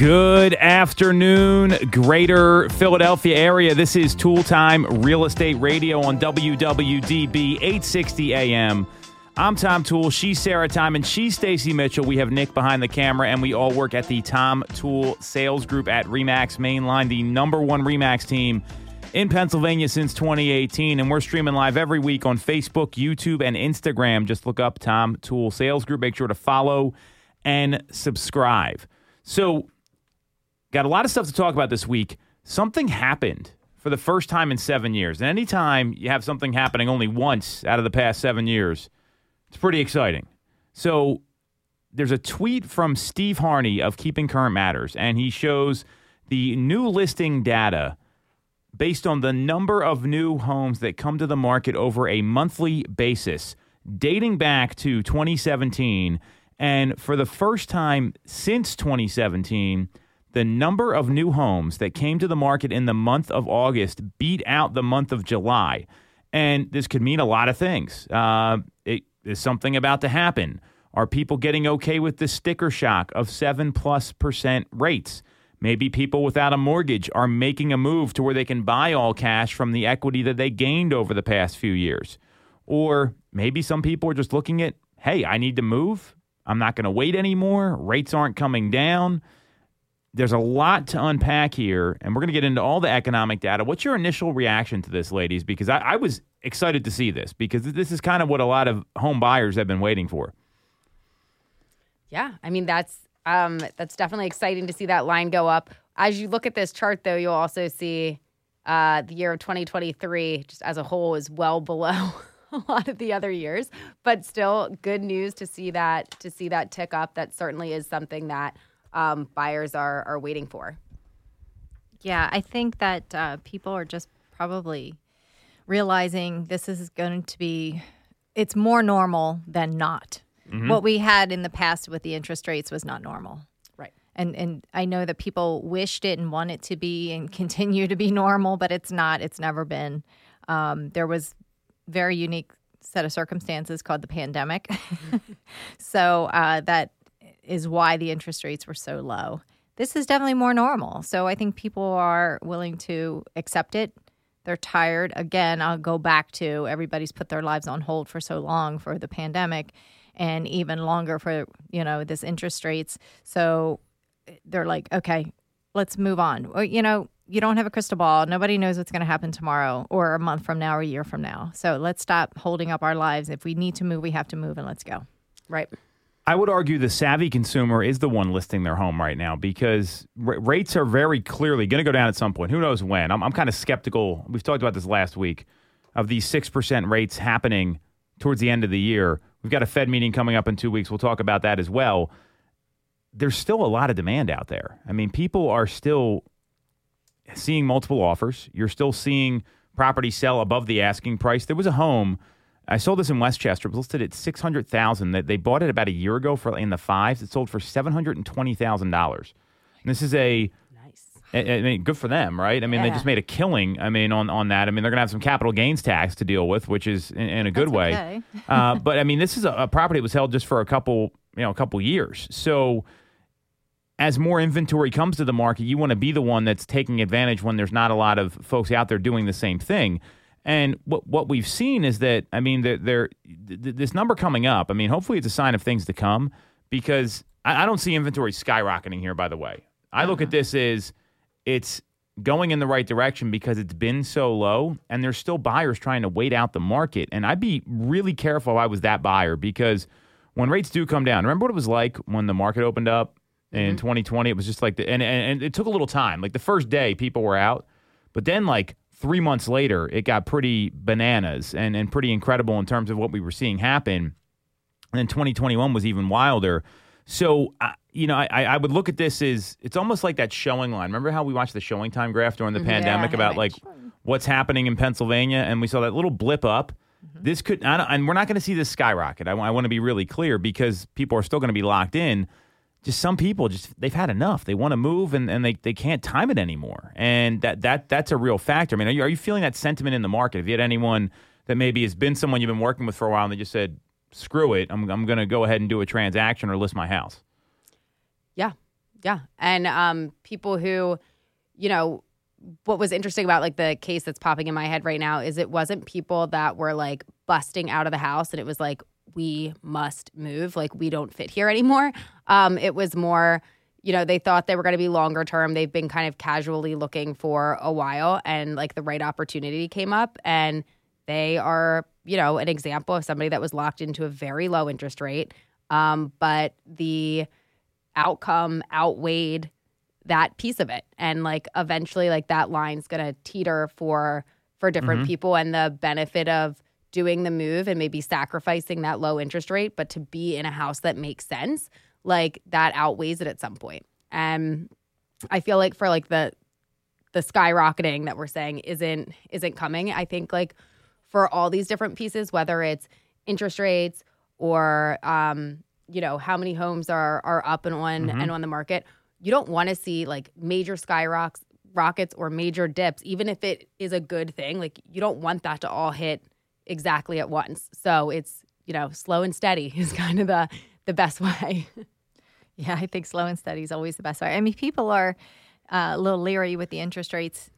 Good afternoon, greater Philadelphia area. This is Toole Time Real Estate Radio on WWDB 860 AM. I'm Tom Toole, She's Sarah Tymon. She's Stacey Mitchell. We have Nick behind the camera, and we all work at the Tom Toole Sales Group at Remax Mainline, the number one Remax team in Pennsylvania since 2018. And we're streaming live every week on Facebook, YouTube, and Instagram. Just look up Tom Toole Sales Group. Make sure to follow and subscribe. So, got a lot of stuff to talk about this week. Something happened for the first time in seven years. And anytime you have something happening only once out of the past seven years, it's pretty exciting. So, there's a tweet from Steve Harney of Keeping Current Matters, and he shows the new listing data based on the number of new homes that come to the market over a monthly basis, dating back to 2017. And for the first time since 2017, the number of new homes that came to the market in the month of August beat out the month of July. And this could mean a lot of things. Uh, it, is something about to happen? Are people getting okay with the sticker shock of 7 plus percent rates? Maybe people without a mortgage are making a move to where they can buy all cash from the equity that they gained over the past few years. Or maybe some people are just looking at, hey, I need to move. I'm not going to wait anymore. Rates aren't coming down. There's a lot to unpack here, and we're going to get into all the economic data. What's your initial reaction to this, ladies? Because I, I was excited to see this because this is kind of what a lot of home buyers have been waiting for. Yeah, I mean that's um, that's definitely exciting to see that line go up. As you look at this chart, though, you'll also see uh, the year of 2023 just as a whole is well below a lot of the other years, but still good news to see that to see that tick up. That certainly is something that um, buyers are are waiting for. Yeah, I think that uh, people are just probably realizing this is going to be it's more normal than not Mm-hmm. What we had in the past with the interest rates was not normal. Right. And and I know that people wished it and want it to be and continue to be normal, but it's not. It's never been. Um, there was very unique set of circumstances called the pandemic. so uh, that is why the interest rates were so low. This is definitely more normal. So I think people are willing to accept it. They're tired. Again, I'll go back to everybody's put their lives on hold for so long for the pandemic and even longer for you know this interest rates so eh, they're like okay let's move on or, you know you don't have a crystal ball nobody knows what's going to happen tomorrow or a month from now or a year from now so let's stop holding up our lives if we need to move we have to move and let's go right I would argue the savvy consumer is the one listing their home right now because r- rates are very clearly going to go down at some point. Who knows when? I'm, I'm kind of skeptical. We've talked about this last week of these 6% rates happening towards the end of the year. We've got a Fed meeting coming up in two weeks. We'll talk about that as well. There's still a lot of demand out there. I mean, people are still seeing multiple offers. You're still seeing property sell above the asking price. There was a home. I sold this in Westchester. It was listed at six hundred thousand. That they bought it about a year ago for in the fives. It sold for seven hundred and twenty thousand dollars. This is a I, mean, good for them, right? I mean, yeah. they just made a killing. I mean, on, on that. I mean, they're going to have some capital gains tax to deal with, which is in, in a good That's way. Okay. uh, but I mean, this is a, a, property that was held just for a couple, you know, a couple years. So as more inventory comes to the market, you want to be the one that's taking advantage when there's not a lot of folks out there doing the same thing. And what what we've seen is that I mean, there, there th- this number coming up. I mean, hopefully it's a sign of things to come because I, I don't see inventory skyrocketing here. By the way, I look uh-huh. at this as it's going in the right direction because it's been so low and there's still buyers trying to wait out the market. And I'd be really careful if I was that buyer because when rates do come down, remember what it was like when the market opened up in mm-hmm. 2020? It was just like, the, and, and, and it took a little time. Like the first day, people were out, but then like three months later, it got pretty bananas and, and pretty incredible in terms of what we were seeing happen. And then 2021 was even wilder. So, uh, you know, I, I would look at this as it's almost like that showing line. Remember how we watched the showing time graph during the mm-hmm. pandemic yeah, about like what's happening in Pennsylvania, and we saw that little blip up. Mm-hmm. This could, and we're not going to see this skyrocket. I, I want to be really clear because people are still going to be locked in. Just some people, just they've had enough. They want to move, and, and they, they can't time it anymore. And that that that's a real factor. I mean, are you, are you feeling that sentiment in the market? Have you had anyone that maybe has been someone you've been working with for a while, and they just said, "Screw it, I'm I'm going to go ahead and do a transaction or list my house." Yeah, Yeah. And um, people who, you know, what was interesting about like the case that's popping in my head right now is it wasn't people that were like busting out of the house and it was like, we must move, like we don't fit here anymore. Um, it was more, you know, they thought they were going to be longer term. They've been kind of casually looking for a while and like the right opportunity came up and they are, you know, an example of somebody that was locked into a very low interest rate. Um, but the outcome outweighed that piece of it. And like eventually like that line's going to teeter for for different people and the benefit of doing the move and maybe sacrificing that low interest rate, but to be in a house that makes sense, like that outweighs it at some point. And I feel like for like the the skyrocketing that we're saying isn't isn't coming. I think like for all these different pieces, whether it's interest rates or um, you know, how many homes are are up and on and on the market, you don't want to see like major skyrockets rockets or major dips, even if it is a good thing. Like you don't want that to all hit exactly at once. So it's, you know, slow and steady is kind of the the best way. Yeah, I think slow and steady is always the best way. I mean, people are uh, a little leery with the interest rates,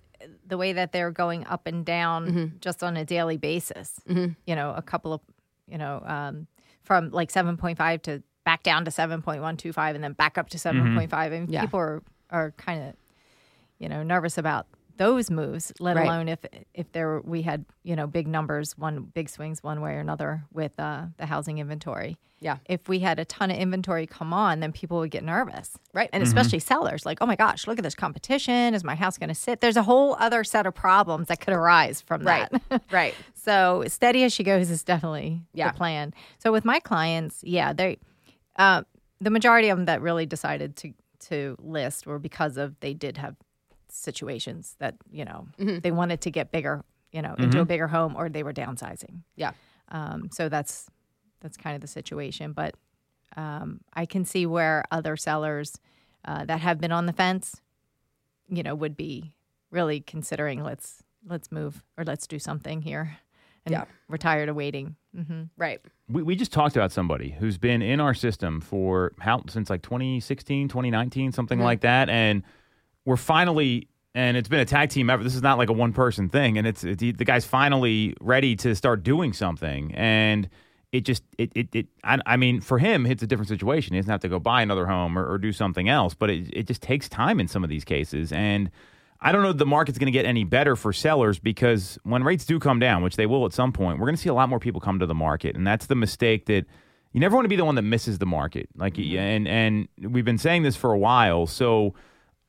the way that they're going up and down just on a daily basis. You know, a couple of, you know, um, from like 7.5 to back down to 7.125 and then back up to 7.5. And Yeah. people are, are kind of, you know, nervous about those moves, let Right. alone if if there we had you know big numbers, one big swings one way or another with uh, the housing inventory Yeah. if we had a ton of inventory come on, then people would get nervous. Right. And especially sellers, like, oh my gosh, look at this competition. Is my house going to sit? There's a whole other set of problems that could arise from Right. that. right. so steady as she goes is definitely Yeah. the plan. So with my clients, yeah, they, uh, the majority of them that really decided to to list were because of they did have situations that you know they wanted to get bigger, you know, into a bigger home, or they were downsizing. Yeah. Um, so that's that's kind of the situation. But um, I can see where other sellers uh, that have been on the fence, you know, would be really considering let's let's move or let's do something here. And Yeah. we're tired of waiting. hmm Right. We, we just talked about somebody who's been in our system for how since like 2016, 2019, something like that. And we're finally, and it's been a tag team effort. This is not like a one person thing. And it's, it's the guy's finally ready to start doing something. And it just, it, it, it I, I mean, for him, it's a different situation. He doesn't have to go buy another home or, or do something else, but it, it just takes time in some of these cases. And I don't know if the market's going to get any better for sellers because when rates do come down, which they will at some point, we're going to see a lot more people come to the market, and that's the mistake that you never want to be the one that misses the market. Like, mm-hmm. and and we've been saying this for a while, so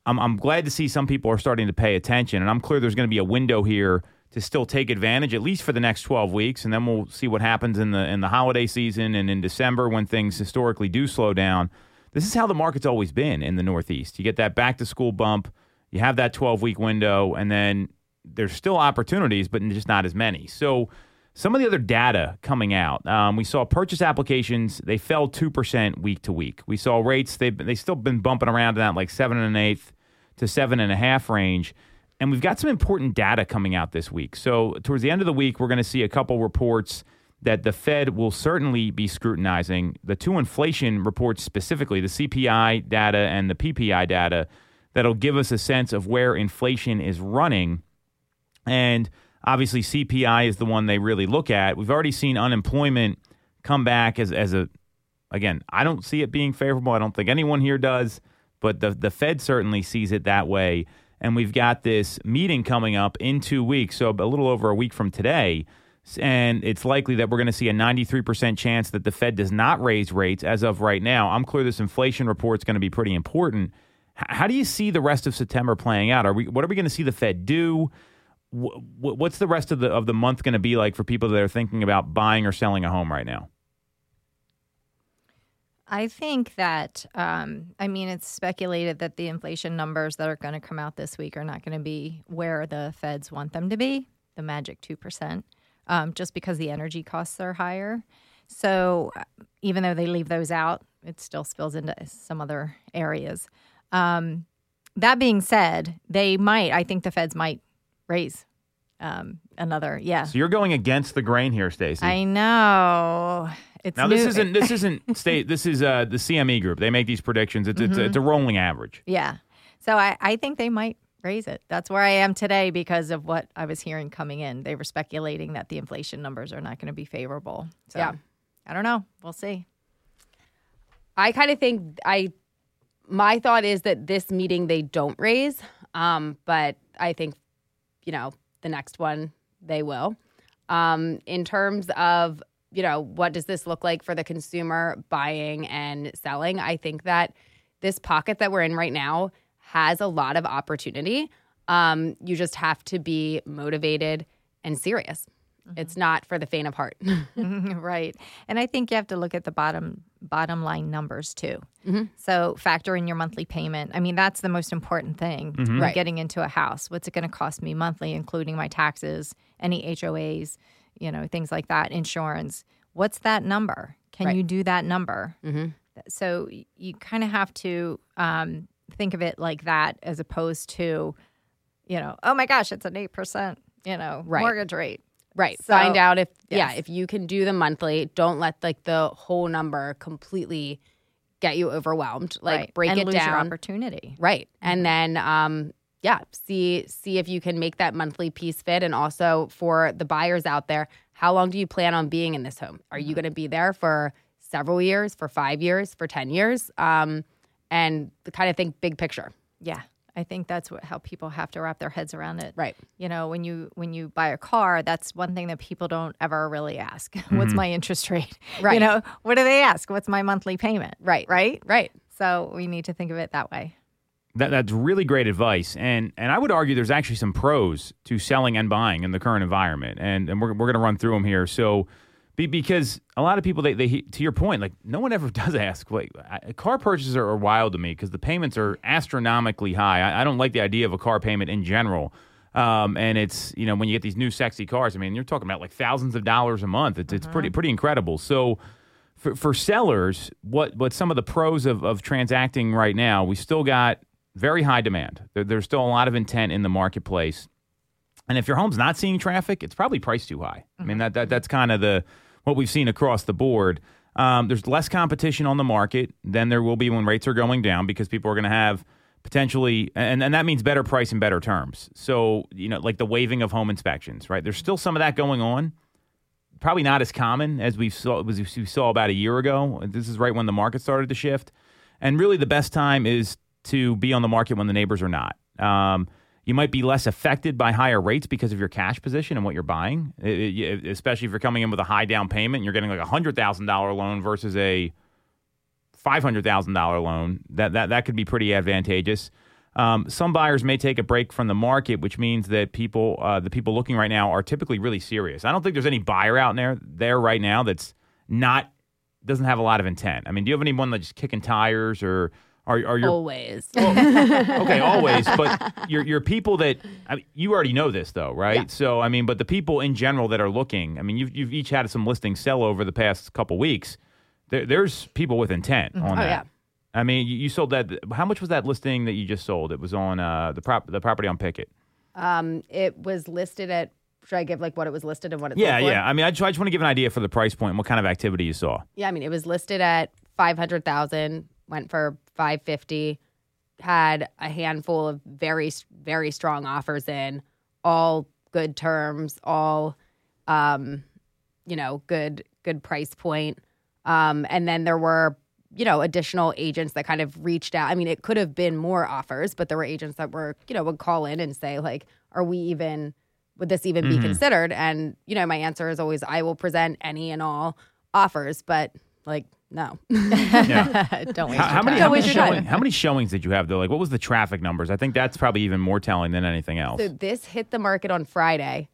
I'm I'm glad to see some people are starting to pay attention, and I'm clear there's going to be a window here to still take advantage at least for the next 12 weeks, and then we'll see what happens in the in the holiday season and in December when things historically do slow down. This is how the market's always been in the Northeast. You get that back to school bump you have that 12 week window, and then there's still opportunities, but just not as many. So, some of the other data coming out, um, we saw purchase applications, they fell 2% week to week. We saw rates, they've, they still been bumping around in that like seven and an eighth to seven and a half range. And we've got some important data coming out this week. So, towards the end of the week, we're going to see a couple reports that the Fed will certainly be scrutinizing. The two inflation reports specifically, the CPI data and the PPI data, that'll give us a sense of where inflation is running. And obviously, CPI is the one they really look at. We've already seen unemployment come back as, as a, again, I don't see it being favorable. I don't think anyone here does, but the, the Fed certainly sees it that way. And we've got this meeting coming up in two weeks, so a little over a week from today. And it's likely that we're going to see a 93% chance that the Fed does not raise rates as of right now. I'm clear this inflation report is going to be pretty important. How do you see the rest of September playing out? Are we what are we going to see the Fed do? Wh- wh- What's the rest of the of the month going to be like for people that are thinking about buying or selling a home right now? I think that, um, I mean, it's speculated that the inflation numbers that are going to come out this week are not going to be where the feds want them to be, the magic 2%, um, just because the energy costs are higher. So uh, even though they leave those out, it still spills into some other areas. Um, that being said, they might, I think the feds might raise um, another yeah. So you're going against the grain here, Stacey. I know. It's now this isn't this isn't state this is uh the CME group. They make these predictions. It's it's, it's a rolling average. Yeah. So I, I think they might raise it. That's where I am today because of what I was hearing coming in. They were speculating that the inflation numbers are not going to be favorable. So Yeah. I don't know. We'll see. I kind of think I my thought is that this meeting they don't raise, um, but I think you know the next one they will. Um, in terms of you know what does this look like for the consumer buying and selling, I think that this pocket that we're in right now has a lot of opportunity. Um, you just have to be motivated and serious. It's not for the faint of heart. right. And I think you have to look at the bottom bottom line numbers too. Mm-hmm. So factor in your monthly payment. I mean, that's the most important thing. when Right. Getting into a house. What's it going to cost me monthly, including my taxes, any HOAs, you know, things like that, insurance. What's that number? Can Right. you do that number? mm-hmm. So you kind of have to um, think of it like that as opposed to, you know, oh my gosh, it's an 8%, you know, Right. mortgage rate. Right. So- Find out if yeah, if you can do the monthly, don't let like the whole number completely get you overwhelmed. Like right. break and it lose your down. opportunity. Right. And then um yeah, see see if you can make that monthly piece fit and also for the buyers out there, how long do you plan on being in this home? Are you going to be there for several years, for 5 years, for 10 years? Um and kind of think big picture. Yeah. I think that's what how people have to wrap their heads around it. Right. You know, when you when you buy a car, that's one thing that people don't ever really ask. What's mm-hmm. my interest rate? Right. You know, what do they ask? What's my monthly payment? Right. Right? Right. So we need to think of it that way. That, that's really great advice, and and I would argue there's actually some pros to selling and buying in the current environment, and and we're we're going to run through them here. So, be, because a lot of people they, they to your point, like no one ever does ask. Like I- car purchases are, wild to me because the payments are astronomically high. I, I don't like the idea of a car payment in general. Um, and it's you know when you get these new sexy cars, I mean you're talking about like thousands of dollars a month. It's it's pretty uh-huh. pretty incredible. So for, for sellers, what what some of the pros of, of transacting right now, we still got very high demand. There, there's still a lot of intent in the marketplace, and if your home's not seeing traffic, it's probably priced too high. I mean uh-huh. that, that mm-hmm. that's kind of the what we've seen across the board. Um, there's less competition on the market than there will be when rates are going down because people are going to have potentially and, and that means better price and better terms. So, you know, like the waiving of home inspections, right? There's still some of that going on probably not as common as we saw as we saw about a year ago. This is right when the market started to shift, and really the best time is to be on the market when the neighbors are not. Um, you might be less affected by higher rates because of your cash position and what you're buying, It- it- especially if you're coming in with a high down payment. And you're getting like a hundred thousand dollar loan versus a five hundred thousand dollar loan. That that that could be pretty advantageous. Um, some buyers may take a break from the market, which means that people, uh, the people looking right now, are typically really serious. I don't think there's any buyer out there there right now that's not doesn't have a lot of intent. I mean, do you have anyone that's just kicking tires or are are your Always. okay always? But your your people that I mean, you already know this though, right? Yeah. So I mean, but the people in general that are looking, I mean, you've you've each had some listings sell over the past couple weeks. There, there's people with intent on Oh, that. yeah. I mean, you, you sold that. How much was that listing that you just sold? It was on uh, the prop the property on Pickett. Um, it was listed at. Should I give like what it was listed and what it Yeah, yeah. I mean, I just, I just want to give an idea for the price point and what kind of activity you saw. Yeah, I mean, it was listed at five hundred thousand, went for five fifty, had a handful of very, very strong offers in, all good terms, all, um, you know, good, good price point. Um, and then there were, you know, additional agents that kind of reached out. I mean, it could have been more offers, but there were agents that were, you know, would call in and say like, "Are we even? Would this even be considered?" And you know, my answer is always, "I will present any and all offers," but like, no. Yeah. Don't waste how, how your many time. how many, waste your time. showing, how many showings did you have though? Like, what was the traffic numbers? I think that's probably even more telling than anything else. So this hit the market on Friday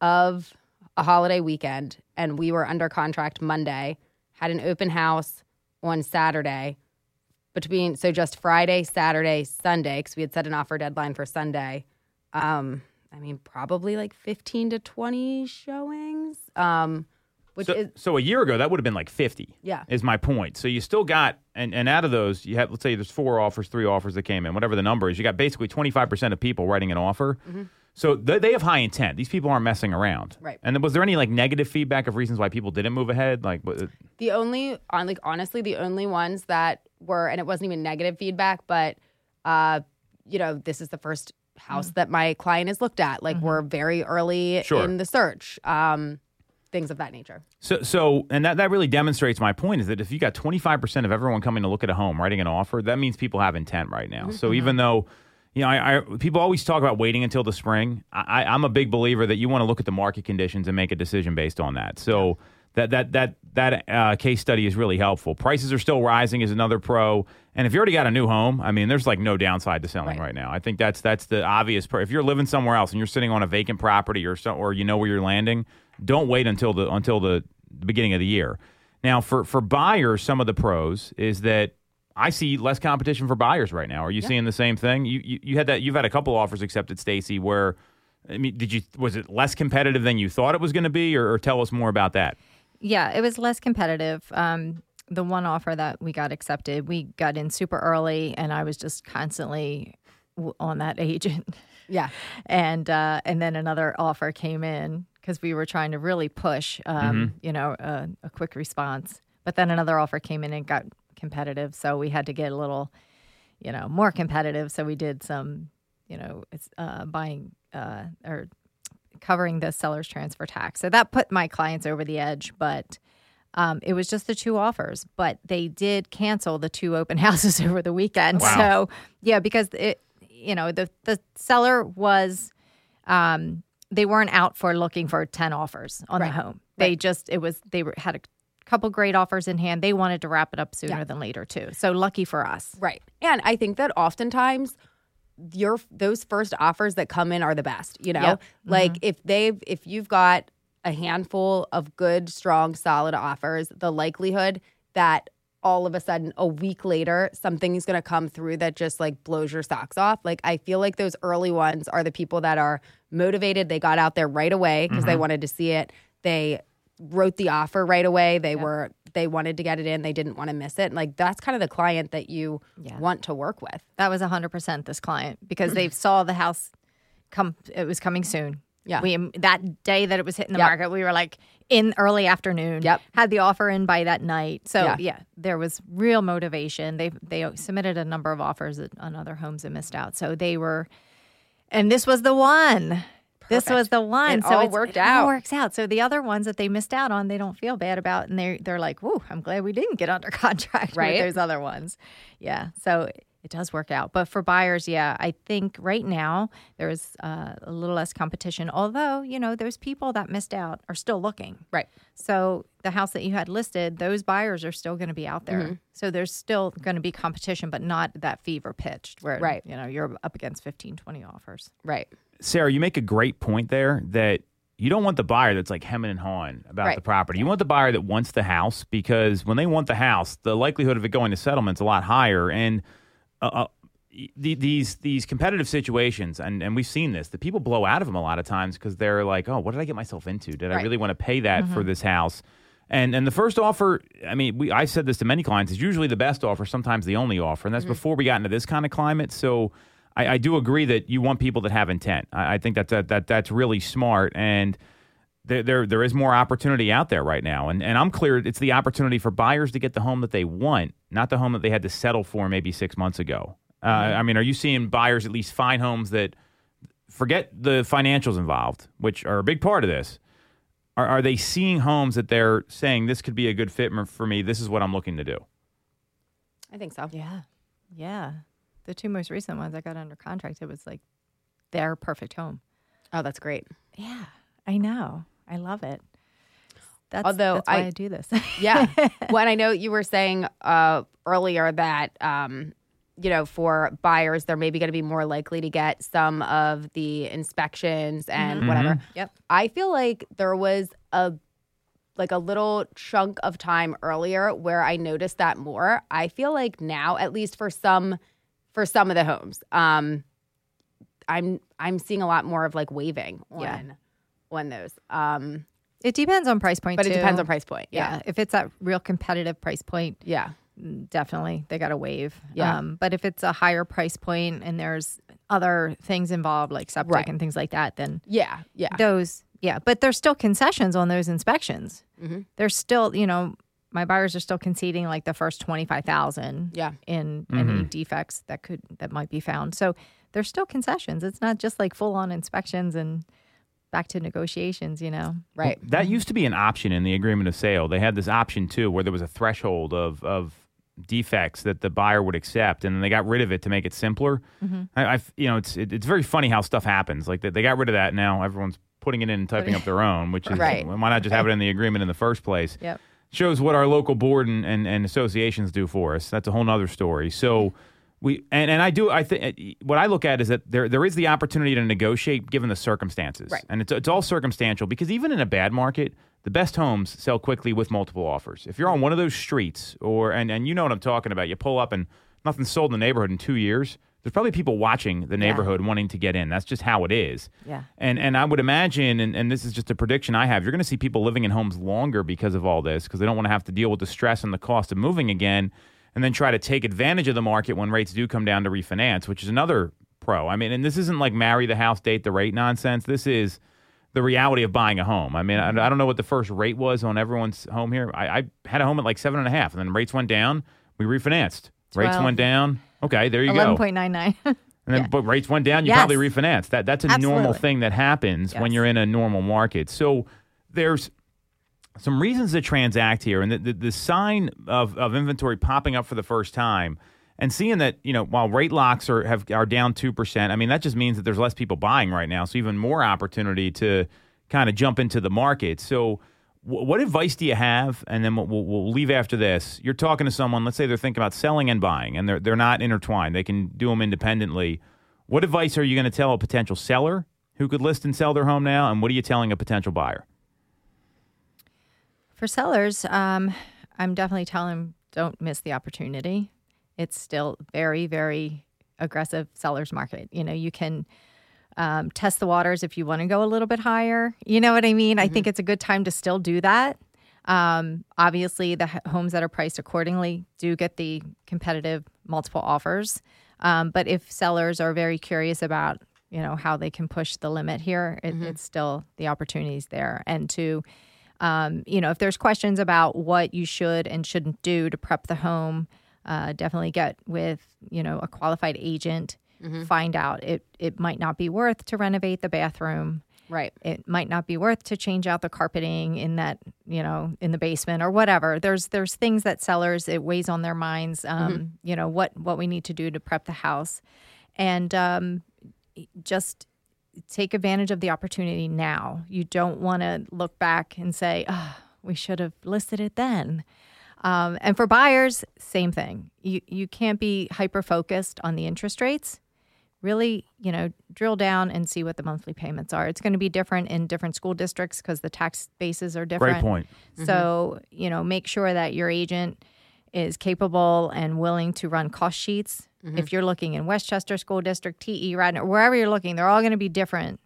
of a holiday weekend, and we were under contract Monday. Had an open house on Saturday. Between so just Friday, Saturday, Sunday, because we had set an offer deadline for Sunday. Um, I mean, probably like fifteen to twenty showings. Um, which so, is so a year ago, that would have been like 50. Yeah. Is my point. So you still got, and, and out of those, you have, let's say there's four offers, three offers that came in, whatever the number is, you got basically 25% of people writing an offer. Mm-hmm. So they, they have high intent. These people aren't messing around. Right. And was there any like negative feedback of reasons why people didn't move ahead? Like, what- The only on like honestly, the only ones that were and it wasn't even negative feedback, but uh, you know, this is the first house that my client has looked at. Like we're very early Sure. in the search. Um, things of that nature. So, so, and that, that really demonstrates my point is that if you got 25% of everyone coming to look at a home, writing an offer, that means people have intent right now. So even though, you know, I, I people always talk about waiting until the spring. I, I'm a big believer that you want to look at the market conditions and make a decision based on that. So that that that that uh, case study is really helpful. Prices are still rising is another pro. And if you already got a new home, I mean, there's like no downside to selling right, Right. now. I think that's that's the obvious. Pro. If you're living somewhere else and you're sitting on a vacant property or so, or you know where you're landing, don't wait until the until the beginning of the year. Now, for for buyers, some of the pros is that I see less competition for buyers right now. Are you seeing the same thing? You, you you had that you've had a couple offers accepted, Stacey. Where I mean, did you was it less competitive than you thought it was going to be, or, or tell us more about that? Yeah, it was less competitive. Um, the one offer that we got accepted, we got in super early, and I was just constantly w- on that agent. Yeah. and uh, and then another offer came in because we were trying to really push, um, you know, a, a quick response. But then another offer came in and got competitive, so we had to get a little, you know, more competitive. So we did some, you know, it's uh, buying uh, or covering the seller's transfer tax. So that put my clients over the edge, but. Um, it was just the two offers, but they did cancel the two open houses over the weekend. Wow. So, yeah, because it, you know, the the seller was, um, they weren't out for looking for ten offers on Right. the home. They Right. just it was they were had a couple great offers in hand. They wanted to wrap it up sooner Yeah. than later too. So lucky for us. Right. And I think that oftentimes your those first offers that come in are the best, you know? Yep. Like mm-hmm. if they've if you've got a handful of good, strong, solid offers, the likelihood that all of a sudden a week later something's going to come through that just like blows your socks off. Like I feel like those early ones are the people that are motivated. They got out there right away because they mm-hmm. wanted to see it. They wrote the offer right away. They were they wanted to get it in. They didn't want to miss it. Like that's kind of the client that you Yeah. want to work with. That was hundred percent this client because they saw the house come. It was coming soon. Yeah. We that day that it was hitting the Yep. market, we were like in early afternoon. Yep. Had the offer in by that night. So Yeah. yeah, there was real motivation. They they submitted a number of offers on other homes and missed out. So they were, and this was the one. This was the one. It so all worked it all out. works out. So the other ones that they missed out on, they don't feel bad about, and they they're like, "Whoa, I'm glad we didn't get under contract Right. with those other ones." Yeah. So it does work out. But for buyers, yeah, I think right now there's uh, a little less competition. Although you know, those people that missed out are still looking. Right. So the house that you had listed, those buyers are still going to be out there. Mm-hmm. So there's still going to be competition, but not that fever pitched where Right. you know you're up against 15, 20 offers. Right. Sarah, you make a great point there that you don't want the buyer that's like hemming and hawing about Right. the property. You want the buyer that wants the house because when they want the house, the likelihood of it going to settlement's a lot higher. And uh, uh, the, these these competitive situations, and, and we've seen this, the people blow out of them a lot of times because they're like, oh, what did I get myself into? Did I really want to pay that for this house? And and the first offer, I mean, we I said this to many clients, is usually the best offer, sometimes the only offer, and that's before we got into this kind of climate. So I, I do agree that you want people that have intent. I, I think that, that that that's really smart, and there, there there is more opportunity out there right now. And and I'm clear, it's the opportunity for buyers to get the home that they want, not the home that they had to settle for maybe six months ago. Uh, I mean, are you seeing buyers at least find homes that forget the financials involved, which are a big part of this? Are, are they seeing homes that they're saying this could be a good fit for me? This is what I'm looking to do. I think so. Yeah. Yeah. The two most recent ones I got under contract, it was like their perfect home. Oh, that's great. Yeah. I know. I love it. That's, Although that's why I, I- do this. Yeah. when I know you were saying uh, earlier that, um, you know, for buyers, they're maybe going to be more likely to get some of the inspections and whatever. Yep. I feel like there was a like a little chunk of time earlier where I noticed that more. I feel like now, at least for some for some of the homes, um, I'm I'm seeing a lot more of like waving on Yeah. on those. Um, It depends on price point but it depends on price point. Yeah. Yeah. If it's that real competitive price point, Yeah. definitely they got to wave. Yeah. Um, but if it's a higher price point and there's other things involved like septic Right. and things like that, then Yeah, yeah. those yeah but there's still concessions on those inspections Mm-hmm. there's still you know my buyers are still conceding like the first 25000 Yeah. in any defects that could that might be found so there's still concessions it's not just like full on inspections and back to negotiations you know right. That used to be an option in the agreement of sale. They had this option too, where there was a threshold of of defects that the buyer would accept, and they got rid of it to make it simpler. Mm-hmm. I, I've, you know, it's it, it's very funny how stuff happens. Like they, they got rid of that. Now everyone's putting it in and typing up their own, which is Right. why not just have it in the agreement in the first place? Yep. Shows what our local board and, and, and associations do for us. That's a whole nother story. So. We, and, and I do I think what I look at is that there there is the opportunity to negotiate given the circumstances, Right. and it's it's all circumstantial because even in a bad market, the best homes sell quickly with multiple offers. If you're on one of those streets, or and and you know what I'm talking about, you pull up and nothing's sold in the neighborhood in two years. There's probably people watching the neighborhood wanting to get in. That's just how it is. Yeah. And and I would imagine, and, and this is just a prediction I have, you're going to see people living in homes longer because of all this, because they don't want to have to deal with the stress and the cost of moving again, and then try to take advantage of the market when rates do come down to refinance, which is another pro. I mean, and this isn't like marry the house, date the rate nonsense. This is the reality of buying a home. I mean, I, I don't know what the first rate was on everyone's home here. I, I had a home at like seven and a half, and then rates went down. We refinanced. Rates went down. Okay, there you go. 11.99 And then, Yeah. but rates went down. You Yes. probably refinance. That that's a normal thing that happens when you're in a normal market. So there's some reasons to transact here, and the, the, the sign of, of inventory popping up for the first time, and seeing that you know while rate locks are have are down two percent. I mean that just means that there's less people buying right now, so even more opportunity to kind of jump into the market. So. wh- What advice do you have? And then we'll, we'll, we'll leave after this. You're talking to someone. Let's say they're thinking about selling and buying, and they're they're not intertwined. They can do them independently. What advice are you going to tell a potential seller who could list and sell their home now? And what are you telling a potential buyer? For sellers, um, I'm definitely telling them don't miss the opportunity. It's still very, very aggressive sellers market. You know, you can um, test the waters if you want to go a little bit higher. You know what I mean? I think it's a good time to still do that. Um, obviously, the h- homes that are priced accordingly do get the competitive multiple offers. Um, but if sellers are very curious about, you know, how they can push the limit here, it, it's still the opportunities there. And to, um, you know, if there's questions about what you should and shouldn't do to prep the home, uh, definitely get with, you know, a qualified agent. Find out. It it might not be worth to renovate the bathroom. Right. it might not be worth to change out the carpeting in that you know in the basement or whatever. There's there's things that sellers it weighs on their minds um you know what what we need to do to prep the house. And um just take advantage of the opportunity now you don't want to look back and say oh, we should have listed it then um, and for buyers same thing you you can't be hyper focused on the interest rates really, you know, drill down and see what the monthly payments are. It's going to be different in different school districts because the tax bases are different. Great point. So, you know, make sure that your agent is capable and willing to run cost sheets. If you're looking in Westchester School District, TE, Radnor, wherever you're looking, they're all going to be different.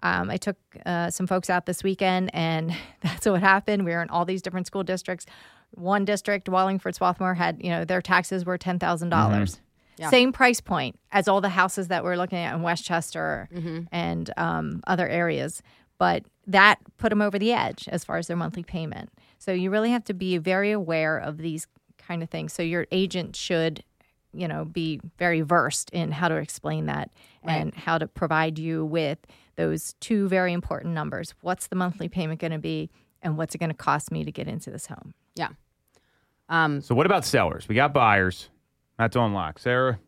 Um, I took uh, some folks out this weekend, and that's what happened. We were in all these different school districts. One district, Wallingford, Swarthmore, had you know their taxes were ten dollars. Yeah. Same price point as all the houses that we're looking at in Westchester and um, other areas, but that put them over the edge as far as their monthly payment. So you really have to be very aware of these kind of things. So your agent should, you know, be very versed in how to explain that and how to provide you with those two very important numbers. What's the monthly payment going to be, and what's it going to cost me to get into this home? Yeah. Um, So what about sellers? We got buyers. That's on lock. Sarah,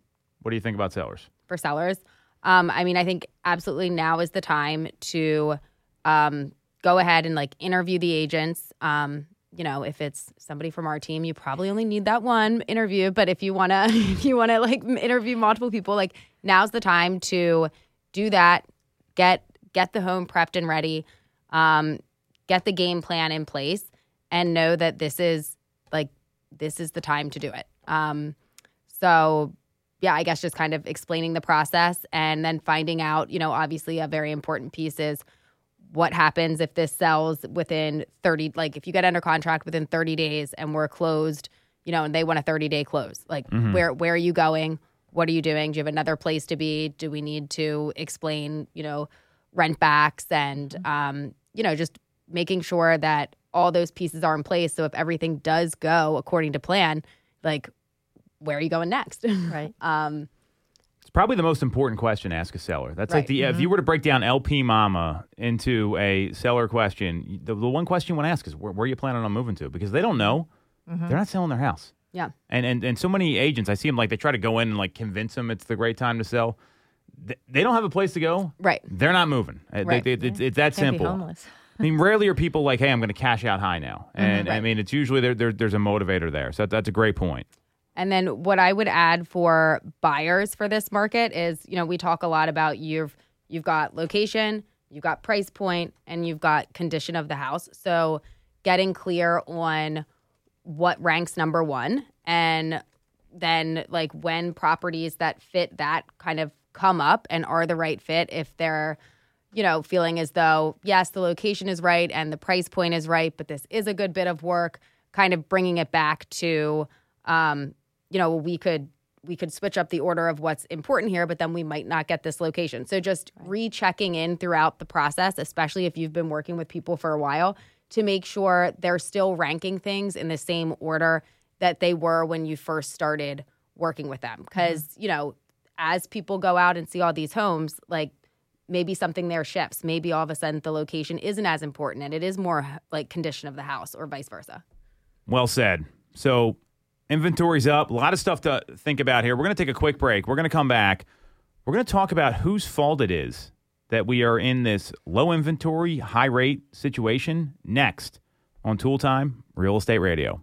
what do you think about sellers? for sellers. Um, I mean, I think absolutely now is the time to um, go ahead and like interview the agents. Um, you know, if it's somebody from our team, you probably only need that one interview. But if you wanna, if you wanna like interview multiple people, like now's the time to do that. Get get the home prepped and ready. Um, get the game plan in place, and know that this is like this is the time to do it. Um, so yeah, I guess just kind of explaining the process and then finding out, you know, obviously a very important piece is what happens if this sells within 30 like if you get under contract within 30 days and we're closed, you know, and they want a 30 day close. Like where where are you going? what are you doing? Do you have another place to be? Do we need to explain, you know, rent backs and, um, you know, just making sure that all those pieces are in place. So if everything does go according to plan, like, where are you going next? Right. um, It's probably the most important question to ask a seller. That's like Right. the if you were to break down LPMAMA into a seller question, the, the one question you want to ask is where, where are you planning on moving to? Because they don't know. They're not selling their house. yeah. And, and and so many agents, I see them like they try to go in and like convince them it's the great time to sell. Th- They don't have a place to go. Right. They're not moving. Uh, they- Right. they- it's, it's that Can't simple. I mean, rarely are people like, "Hey, I'm going to cash out high now," and I Right. mean, it's usually there, there. There's a motivator there, so that, that's a great point. And then what I would add for buyers for this market is, you know, we talk a lot about you've you've got location, you've got price point, and you've got condition of the house. So getting clear on what ranks number one and then like when properties that fit that kind of come up and are the right fit if they're you know feeling as though yes the location is right and the price point is right but this is a good bit of work kind of bringing it back to um you know we could we could switch up the order of what's important here but then we might not get this location. So just rechecking in throughout the process especially if you've been working with people for a while to make sure they're still ranking things in the same order that they were when you first started working with them. Mm-hmm. Because you know as people go out and see all these homes like maybe something there shifts. Maybe all of a sudden the location isn't as important and it is more like condition of the house or vice versa. Well said. So, inventory's up. A lot of stuff to think about here. We're going to take a quick break. We're going to come back. We're going to talk about whose fault it is that we are in this low inventory, high rate situation next on Toole Time Real Estate Radio.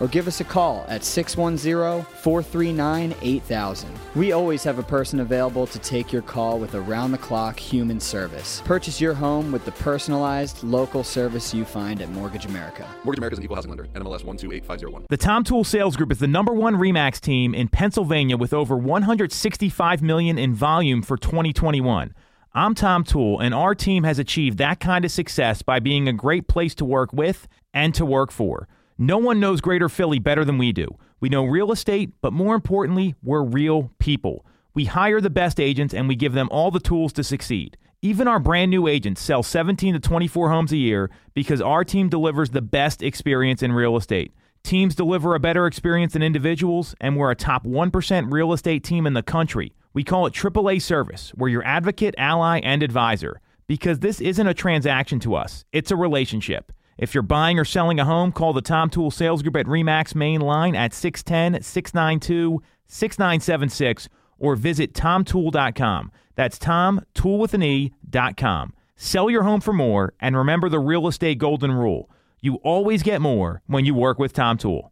or give us a call at 610 439 8000. We always have a person available to take your call with around the clock human service. Purchase your home with the personalized local service you find at Mortgage America. Mortgage America is an equal housing lender. NMLS 128501. The Tom Toole Sales Group is the number one Remax team in Pennsylvania with over 165 million in volume for 2021. I'm Tom Toole, and our team has achieved that kind of success by being a great place to work with and to work for. No one knows Greater Philly better than we do. We know real estate, but more importantly, we're real people. We hire the best agents and we give them all the tools to succeed. Even our brand new agents sell 17 to 24 homes a year because our team delivers the best experience in real estate. Teams deliver a better experience than individuals, and we're a top 1% real estate team in the country. We call it AAA service. We're your advocate, ally, and advisor because this isn't a transaction to us, it's a relationship. If you're buying or selling a home, call the Tom Toole Sales Group at REMAX main line at 610 692 6976 or visit tomtoole.com. That's Tom, Toole with an E, dot com. Sell your home for more and remember the real estate golden rule. You always get more when you work with Tom Toole.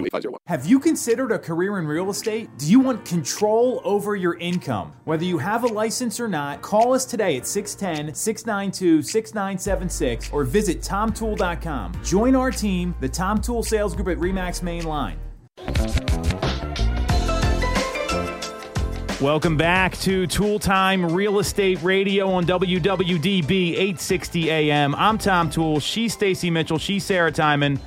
8501. Have you considered a career in real estate? Do you want control over your income? Whether you have a license or not, call us today at 610 692 6976 or visit tomtoole.com. Join our team, the Tom Toole Sales Group at REMAX Mainline. Welcome back to Toole Time Real Estate Radio on WWDB 860 AM. I'm Tom Toole. She's Stacey Mitchell. She's Sarah Tymon.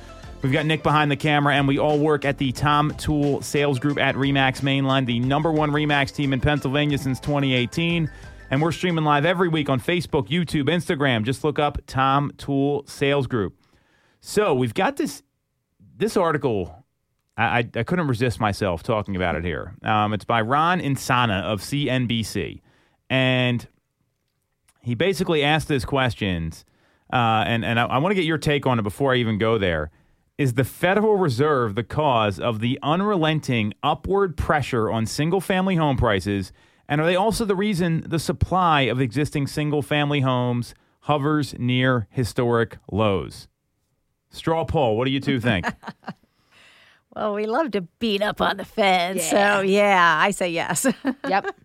We've got Nick behind the camera, and we all work at the Tom Toole Sales Group at Remax Mainline, the number one Remax team in Pennsylvania since 2018. And we're streaming live every week on Facebook, YouTube, Instagram. Just look up Tom Toole Sales Group. So we've got this this article I, I, I couldn't resist myself talking about it here. Um, it's by Ron Insana of CNBC. And he basically asked this questions, uh, and, and I, I want to get your take on it before I even go there. Is the Federal Reserve the cause of the unrelenting upward pressure on single family home prices? And are they also the reason the supply of existing single family homes hovers near historic lows? Straw poll, what do you two think? Well, we love to beat up on the Fed. So, yeah, I say yes. Yep.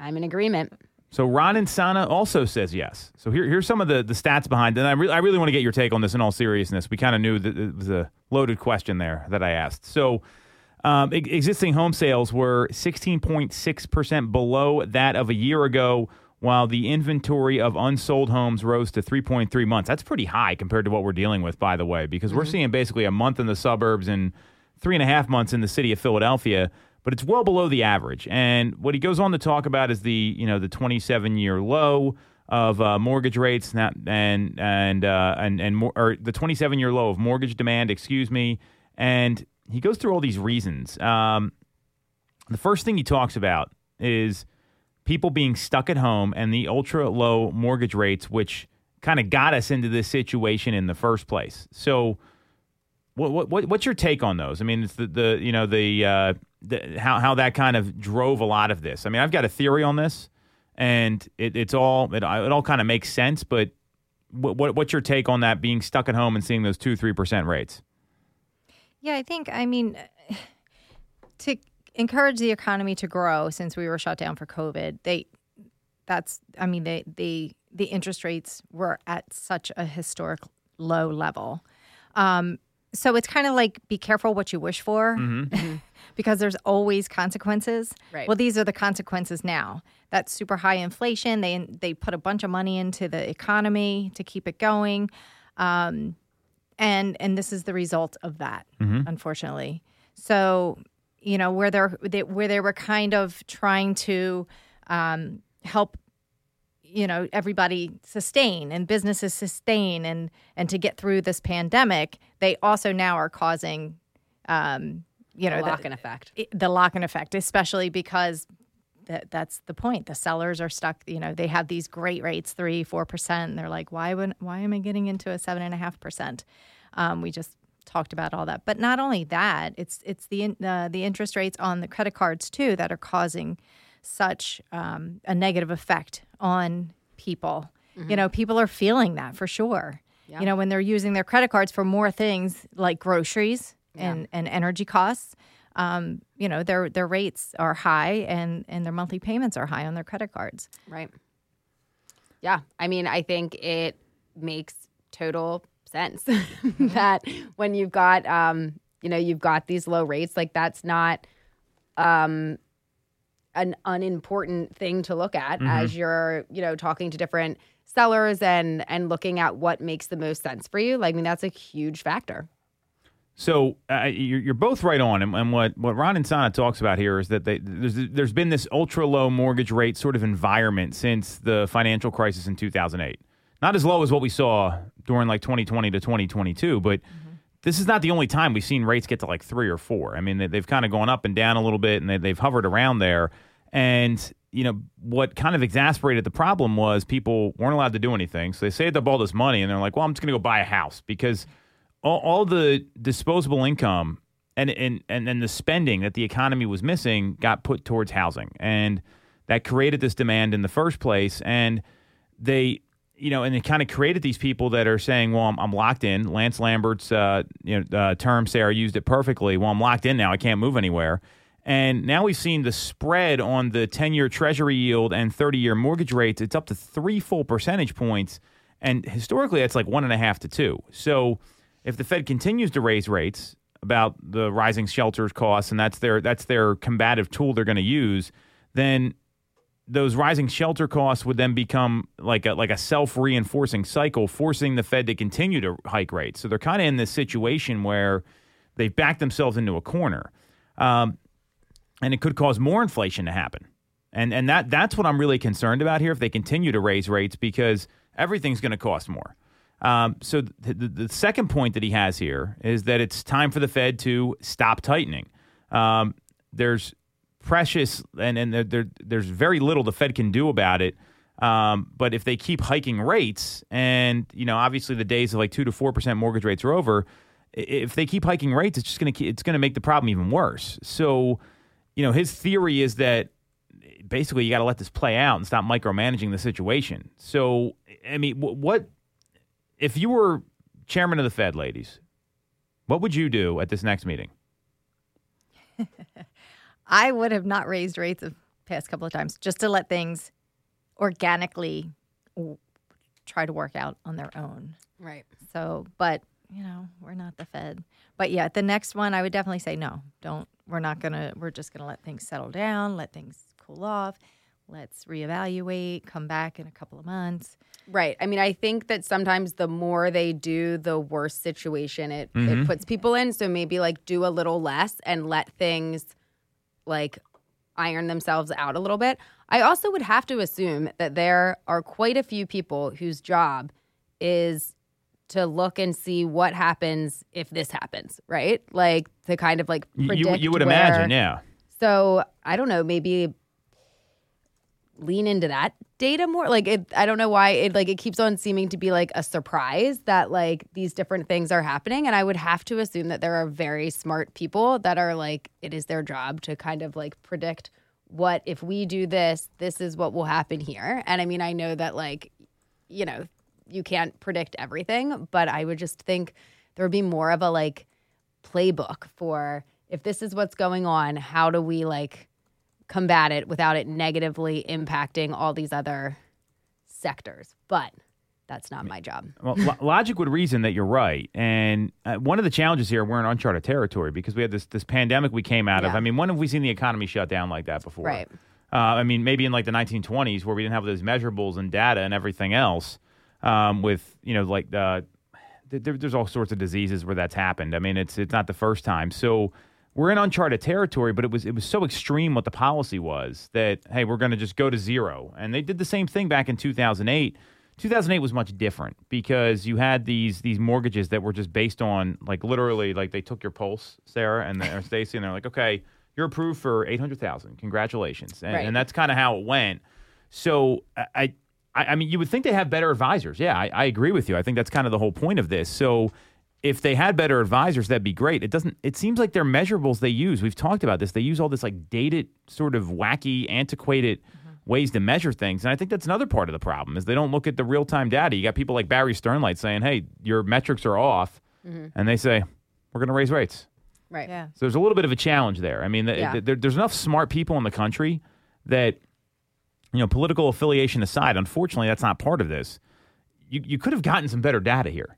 I'm in agreement. So Ron Insana also says yes. So here, here's some of the, the stats behind it. And I, re- I really want to get your take on this in all seriousness. We kind of knew that it was a loaded question there that I asked. So um, e- existing home sales were 16.6% below that of a year ago, while the inventory of unsold homes rose to 3.3 months. That's pretty high compared to what we're dealing with, by the way, because we're seeing basically a month in the suburbs and three and a half months in the city of Philadelphia but it's well below the average. And what he goes on to talk about is the you know the 27 year low of uh, mortgage rates not, and and uh, and and more, or the 27 year low of mortgage demand. Excuse me. And he goes through all these reasons. Um, the first thing he talks about is people being stuck at home and the ultra low mortgage rates, which kind of got us into this situation in the first place. So. What, what what's your take on those? I mean, it's the, the you know the, uh, the how how that kind of drove a lot of this. I mean, I've got a theory on this, and it, it's all it, it all kind of makes sense. But what, what what's your take on that being stuck at home and seeing those two three percent rates? Yeah, I think, I mean, to encourage the economy to grow since we were shut down for COVID, they, that's, I mean, they, they, the interest rates were at such a historic low level. Um, so it's kind of like be careful what you wish for because there's always consequences. Right. Well, these are the consequences now. That's super high inflation. They they put a bunch of money into the economy to keep it going. Um, and and this is the result of that unfortunately so you know where they're they, where they were kind of trying to um, help you know everybody sustain and businesses sustain and and to get through this pandemic they also now are causing um, you know The lock-in effect. the lock-in effect especially because that that's the point. The sellers are stuck you know they have these great rates three four percent and they're like why would why am i getting into a seven and a half percent? Um, we just talked about all that. But not only that it's it's the in- uh, the interest rates on the credit cards too that are causing such um, a negative effect on people. You know people are feeling that for sure. You know when they're using their credit cards for more things like groceries and, and energy costs um, you know their their rates are high and and their monthly payments are high on their credit cards. Right. Yeah. I mean, I think it makes total sense that when you've got, um, you know, you've got these low rates, like that's not um, an unimportant thing to look at as you're, you know, talking to different sellers and and looking at what makes the most sense for you. Like, I mean, that's a huge factor. So uh, you're, you're both right on, and, and what what Ron Insana talks about here is that they, there's there's been this ultra low mortgage rate sort of environment since the financial crisis in 2008. Not as low as what we saw during like 2020 to 2022, but this is not the only time we've seen rates get to like three or four. I mean, they, they've kind of gone up and down a little bit, and they, they've hovered around there. And you know what kind of exasperated the problem was people weren't allowed to do anything, so they saved up all this money, and they're like, "Well, I'm just going to go buy a house because." all, all the disposable income and, and and and the spending that the economy was missing got put towards housing, and that created this demand in the first place. And they, you know, and it kind of created these people that are saying, "Well, I'm, I'm locked in." Lance Lambert's, uh, you know, uh, term, Sarah used it perfectly. Well, I'm locked in now. I can't move anywhere. And now we've seen the spread on the 10 year treasury yield and 30 year mortgage rates. It's up to three full percentage points. And historically, that's like one and a half to two. So if the Fed continues to raise rates about the rising shelters costs, and that's their that's their combative tool they're going to use, then those rising shelter costs would then become like a like a self reinforcing cycle, forcing the Fed to continue to hike rates. So they're kind of in this situation where they've backed themselves into a corner, um, and it could cause more inflation to happen. And and that that's what I'm really concerned about here. If they continue to raise rates, because everything's going to cost more. Um, so the, the, the second point that he has here is that it's time for the Fed to stop tightening. Um, there's precious and, and there, there, there's very little the Fed can do about it. Um, but if they keep hiking rates, and you know, obviously the days of like two to four percent mortgage rates are over. If they keep hiking rates, it's just to it's to make the problem even worse. So, you know, his theory is that basically you got to let this play out and stop micromanaging the situation. So, I mean, what if you were chairman of the Fed, ladies? What would you do at this next meeting? I would have not raised rates the past couple of times just to let things organically w- try to work out on their own. Right. So, but you know, we're not the Fed. But yeah, the next one, I would definitely say no. Don't. We're not gonna. We're just gonna let things settle down, let things cool off. Let's reevaluate. Come back in a couple of months. Right. I mean, I think that sometimes the more they do, the worse situation it, it mm-hmm. puts people in. So maybe like do a little less and let things like iron themselves out a little bit. I also would have to assume that there are quite a few people whose job is to look and see what happens if this happens, right? Like to kind of like predict you, you would where- imagine, yeah. So I don't know, maybe lean into that data more. Like it, I don't know why it like it keeps on seeming to be like a surprise that like these different things are happening. And I would have to assume that there are very smart people that are like it is their job to kind of like predict what if we do this, this is what will happen here. And I mean, I know that like, you know, you can't predict everything, but I would just think there would be more of a like playbook for if this is what's going on, how do we like combat it without it negatively impacting all these other sectors? But that's not my job. Well, lo- logic would reason that you're right, and uh, one of the challenges here we're in uncharted territory because we had this this pandemic we came out of. I mean, when have we seen the economy shut down like that before? Right. Uh, I mean, maybe in like the 1920s where we didn't have those measurables and data and everything else. Um, with you know, like the there, there's all sorts of diseases where that's happened. I mean, it's it's not the first time. So we're in uncharted territory, but it was it was so extreme what the policy was that hey, we're going to just go to zero. And they did the same thing back in 2008. 2008 was much different because you had these these mortgages that were just based on like literally like they took your pulse, Sarah and or Stacey, and they're like, okay, you're approved for 800,000. Congratulations, and, Right. and that's kind of how it went. So I, I, I mean, you would think they have better advisors. Yeah, I, I agree with you. I think that's kind of the whole point of this. So if they had better advisors, that'd be great. It doesn't. It seems like their measurables they use. We've talked about this. They use all this like dated, sort of wacky, antiquated mm-hmm. ways to measure things, and I think that's another part of the problem is they don't look at the real time data. You got people like Barry Sternlicht saying, "Hey, your metrics are off," mm-hmm. and they say, "We're going to raise rates." Right. Yeah. So there's a little bit of a challenge there. I mean, th- Yeah. th- there, there's enough smart people in the country that, you know, political affiliation aside, unfortunately, that's not part of this. You, you could have gotten some better data here.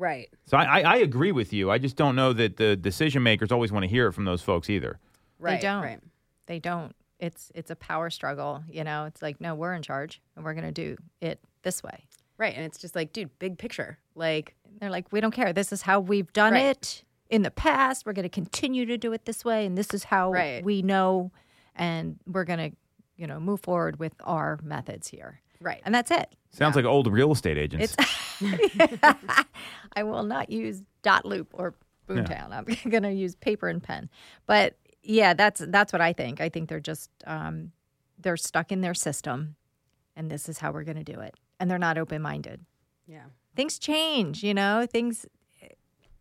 Right. So I, I, I agree with you. I just don't know that the decision makers always want to hear it from those folks either. Right. they don't. Right. They don't. It's it's a power struggle. You know, it's like no, we're in charge, and we're gonna do it this way. Right. And it's just like, dude, big picture. Like, They're like, we don't care. This is how we've done Right. it in the past. We're going to continue to do it this way, and this is how Right. we know, and we're going to, you know, move forward with our methods here. Right. And that's it. Sounds like old real estate agents. I will not use dotloop or Boomtown. I'm going to use paper and pen. But yeah, that's that's what I think. I think they're just um, they're stuck in their system, and this is how we're going to do it. And they're not open minded. yeah. Things change, you know. Things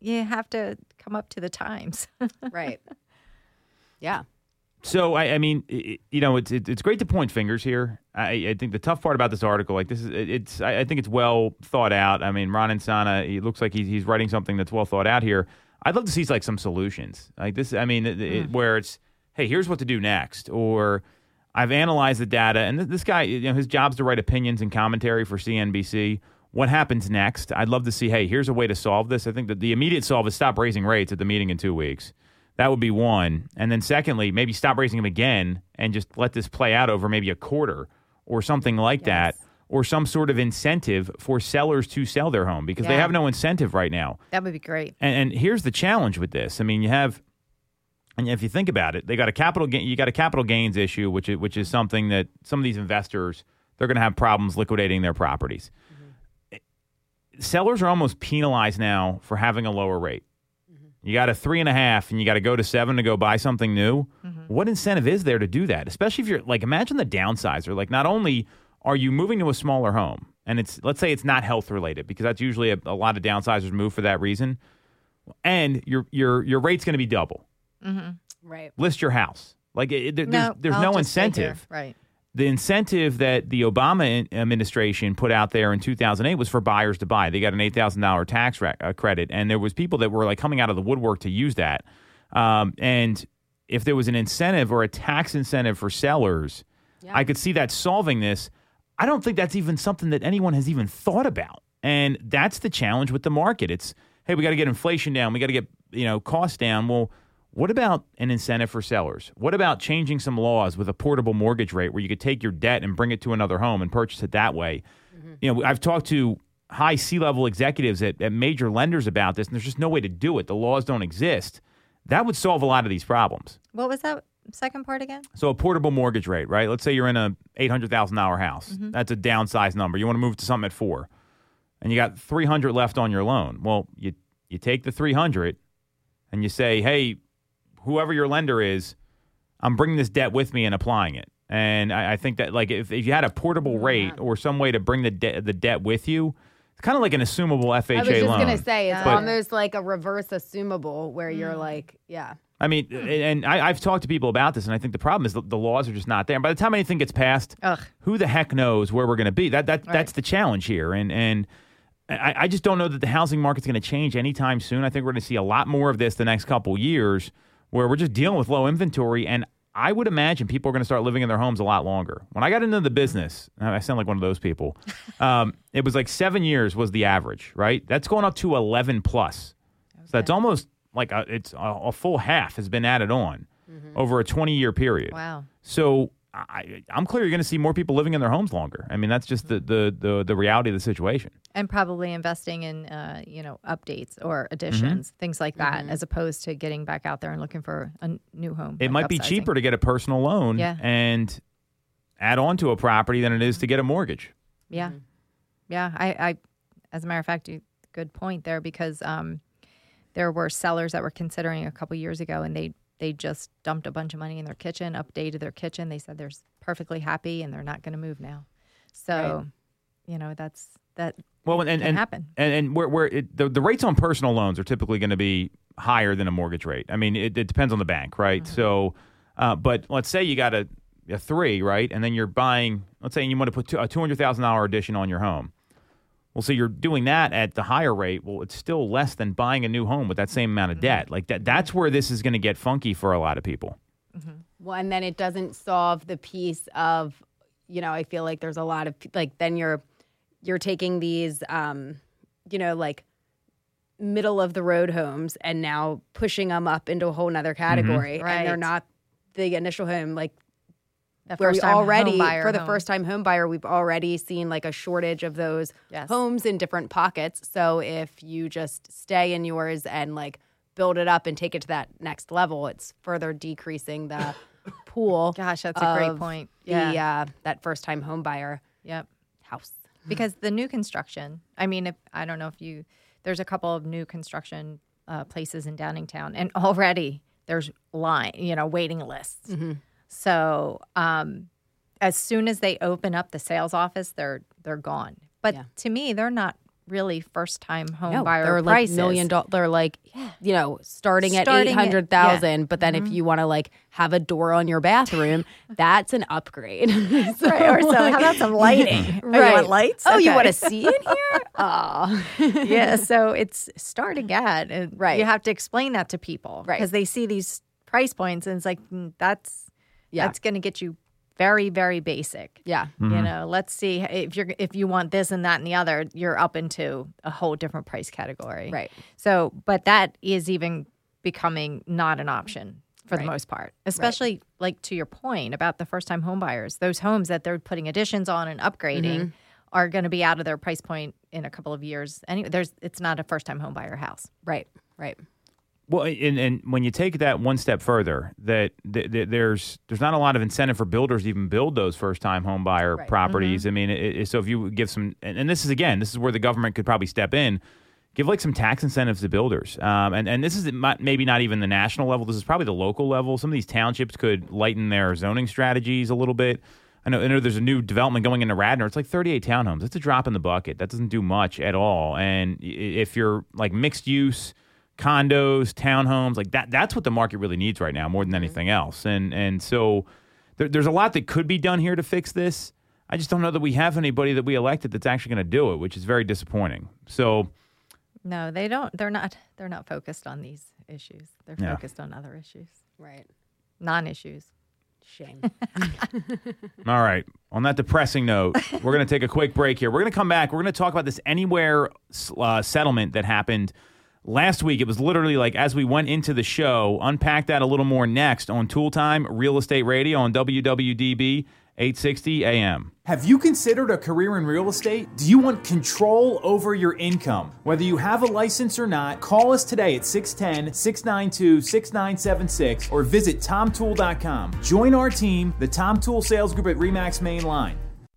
you have to come up to the times. Right. yeah. So I, I mean, i- i- you know, it's it, it's great to point fingers here. I, I think the tough part about this article, like this is, it- it's I, I think it's well thought out. I mean, Ron Insana, he looks like he's he's writing something that's well thought out here. I'd love to see like some solutions, like this. I mean, it, it- hmm. where it's, hey, here's what to do next, or I've analyzed the data, and th- this guy, you know, his job's to write opinions and commentary for CNBC. What happens next? I'd love to see. Hey, here's a way to solve this. I think that the immediate solve is stop raising rates at the meeting in two weeks. That would be one. And then secondly, maybe stop raising them again and just let this play out over maybe a quarter or something like that, or some sort of incentive for sellers to sell their home because they have no incentive right now. that would be great. And, and here's the challenge with this. I mean, you have, and if you think about it, they got a capital gain. You got a capital gains issue, which is which is something that some of these investors they're going to have problems liquidating their properties. Mm-hmm. sellers are almost penalized now for having a lower rate. You got a three and a half, and you got to go to seven to go buy something new. Mm-hmm. What incentive is there to do that? Especially if you're like, imagine the downsizer. Like, not only are you moving to a smaller home, and it's let's say it's not health related because that's usually a, a lot of downsizers move for that reason, and your your your rate's going to be double. Mm-hmm. Right. List your house. Like, it, there- there's, there's I'll no just stay here. incentive Right. The incentive that the Obama administration put out there in 2008 was for buyers to buy. They got an $8,000 tax uh, credit, and there was people that were like coming out of the woodwork to use that. Um, and if there was an incentive or a tax incentive for sellers, I could see that solving this. I don't think that's even something that anyone has even thought about. And that's the challenge with the market. It's hey, we got to get inflation down. We got to get you know costs down. Well, what about an incentive for sellers? What about changing some laws with a portable mortgage rate where you could take your debt and bring it to another home and purchase it that way? Mm-hmm. You know, I've talked to high C level executives at, at major lenders about this, and there's just no way to do it. The laws don't exist. That would solve a lot of these problems. What was that second part again? So a portable mortgage rate, right? Let's say you're in a eight hundred thousand dollar house. Mm-hmm. That's a downsized number. You want to move to something at four, and you got three hundred left on your loan. Well, you you take the three hundred, and you say, hey, whoever your lender is, I'm bringing this debt with me and applying it. And I, I think that like if, if you had a portable rate or some way to bring the debt the debt with you, it's kind of like an assumable FHA I was just loan. gonna say it's But- almost like a reverse assumable where you're mm. like, yeah. I mean, and I, I've talked to people about this, and I think the problem is the, the laws are just not there. And by the time anything gets passed, Ugh. who the heck knows where we're going to be? That that that's the challenge here, and and I, I just don't know that the housing market's going to change anytime soon. I think we're going to see a lot more of this the next couple years, where we're just dealing with low inventory, and I would imagine people are going to start living in their homes a lot longer. When I got into the business, I sound like one of those people. Um, it was like seven years was the average, right? That's going up to eleven plus. So that's almost like a, it's a, a full half has been added on over a 20 year period. Wow. So I, I'm clear you're going to see more people living in their homes longer. I mean, that's just the, the, the, the reality of the situation. And probably investing in, uh, you know, updates or additions, things like that, as opposed to getting back out there and looking for a new home. It like might be cheaper to get a personal loan Yeah. and add on to a property than it is to get a mortgage. Yeah, yeah. I, I, as a matter of fact, you, good point there because um, there were sellers that were considering a couple years ago, and they they just dumped a bunch of money in their kitchen, updated their kitchen. They said they're perfectly happy and they're not going to move now. So, you know, that's that. Well, and and, happen. and, and where, where it, the, the rates on personal loans are typically going to be higher than a mortgage rate. I mean, it, it depends on the bank, right? Mm-hmm. So, uh, but let's say you got a, a three, right, and then you're buying. Let's say you want to put two, a two hundred thousand dollar addition on your home. Well, so you're doing that at the higher rate. Well, it's still less than buying a new home with that same amount of Mm-hmm. debt. Like that. That's where this is going to get funky for a lot of people. Well, and then it doesn't solve the piece of, you know, I feel like there's a lot of like then you're you're taking these um, you know, like middle of the road homes and now pushing them up into a whole nother category. And they're not the initial home like The where we already for the home. first time home buyer we've already seen like a shortage of those Yes. homes in different pockets so if you just stay in yours and like build it up and take it to that next level it's further decreasing the pool Gosh, that's a great point. the Yeah. uh, that first time home buyer Yep. house because the new construction i mean if i don't know if you there's a couple of new construction uh, places in downingtown and already there's line you know waiting lists so um, as soon as they open up the sales office they're they're gone but Yeah. to me they're not really first time home no, buyer they're like prices million dollar they're like you know starting at Starting at- 800,000 but then if you want to like have a door on your bathroom that's an upgrade So, right, or so how about some lighting Oh, you Right. want lights Oh, you want to see in here? Oh, yeah, so it's starting at and Right. You have to explain that to people, Right. Because they see these price points, and it's like mm, that's Yeah. that's going to get you very, very basic. yeah. You know, let's see if you're if you want this and that and the other, you're up into a whole different price category, Right. So, but that is even becoming not an option for Right. the most part, especially like to your point about the first time home buyers. Those homes that they're putting additions on and upgrading Mm-hmm. are going to be out of their price point in a couple of years. Anyway, there's it's not a first time home buyer house. Right. Right. Well, and, and when you take that one step further, that th- th- there's there's not a lot of incentive for builders to even build those first time home buyer Right. properties. I mean, it, it- so if you give some, and, and this is again, this is where the government could probably step in, give like some tax incentives to builders. Um, and and this is maybe not even the national level. This is probably the local level. Some of these townships could lighten their zoning strategies a little bit. I know, I know there's a new development going into Radnor. It's like 38 townhomes. It's a drop in the bucket. That doesn't do much at all. And if you're like mixed use, condos, townhomes, like that, that's what the market really needs right now more than anything else. And and so there, there's a lot that could be done here to fix this. I just don't know that we have anybody that we elected that's actually going to do it, which is very disappointing. So No, they don't. They're not. They're not focused on these issues. They're Yeah. focused on other issues, Right. non-issues. Shame. All right. On that depressing note, we're going to take a quick break here. We're going to come back. We're going to talk about this anywhere uh, settlement that happened last week. It was literally like as we went into the show, unpack that a little more next on Toole Time Real Estate Radio on WWDB 860 AM. Have you considered a career in real estate? Do you want control over your income? Whether you have a license or not, call us today at 610 692 6976 or visit tomtoole.com. Join our team, the Tom Toole Sales Group at REMAX Main Line.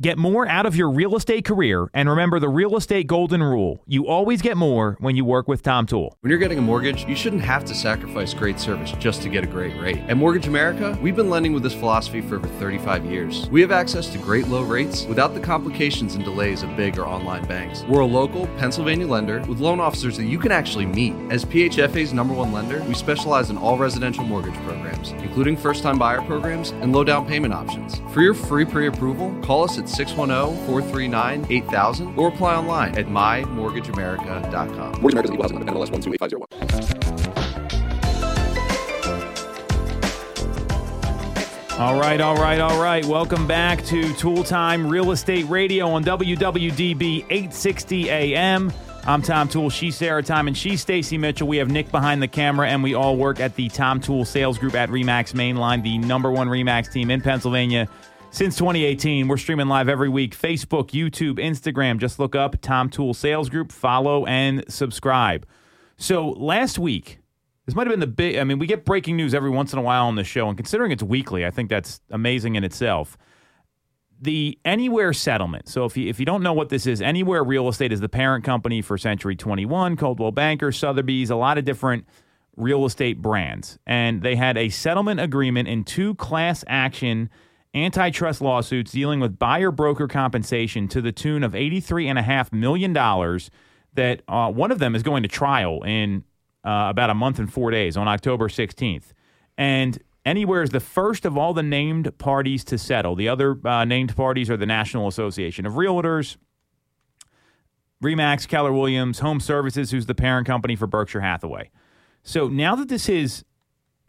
Get more out of your real estate career and remember the real estate golden rule. You always get more when you work with Tom Toole. When you're getting a mortgage, you shouldn't have to sacrifice great service just to get a great rate. At Mortgage America, we've been lending with this philosophy for over 35 years. We have access to great low rates without the complications and delays of big or online banks. We're a local Pennsylvania lender with loan officers that you can actually meet. As PHFA's number one lender, we specialize in all residential mortgage programs, including first time buyer programs and low down payment options. For your free pre approval, call us at 610 439 8000 or apply online at mymortgageamerica.com. Mortgage America's equal housing lender, NMLS 128501. All right, all right, all right. Welcome back to Toole Time Real Estate Radio on WWDB 860 AM. I'm Tom Toole. She's Sarah Tymon, and she's Stacey Mitchell. We have Nick behind the camera, and we all work at the Tom Toole Sales Group at Remax Mainline, the number one Remax team in Pennsylvania since 2018. We're streaming live every week Facebook, YouTube, Instagram. Just look up Tom Toole Sales Group, follow, and subscribe. So last week, this might have been the big. I mean, we get breaking news every once in a while on the show, and considering it's weekly, I think that's amazing in itself. The Anywhere settlement. So, if you if you don't know what this is, Anywhere Real Estate is the parent company for Century 21, Coldwell Banker, Sotheby's, a lot of different real estate brands, and they had a settlement agreement in two class action antitrust lawsuits dealing with buyer broker compensation to the tune of $83.5 million. That uh, one of them is going to trial in uh, about a month and four days on October 16th. And Anywhere is the first of all the named parties to settle. The other uh, named parties are the National Association of Realtors, Remax, Keller Williams, Home Services, who's the parent company for Berkshire Hathaway. So now that this is,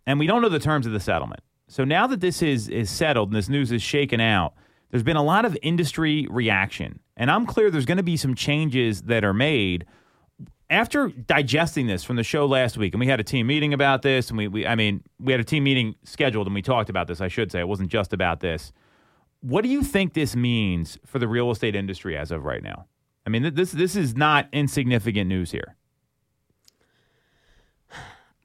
and we don't know the terms of the settlement. So now that this is is settled and this news is shaken out, there's been a lot of industry reaction, and I'm clear there's going to be some changes that are made after digesting this from the show last week. And we had a team meeting about this, and we, we I mean, we had a team meeting scheduled, and we talked about this. I should say it wasn't just about this. What do you think this means for the real estate industry as of right now? I mean, th- this this is not insignificant news here.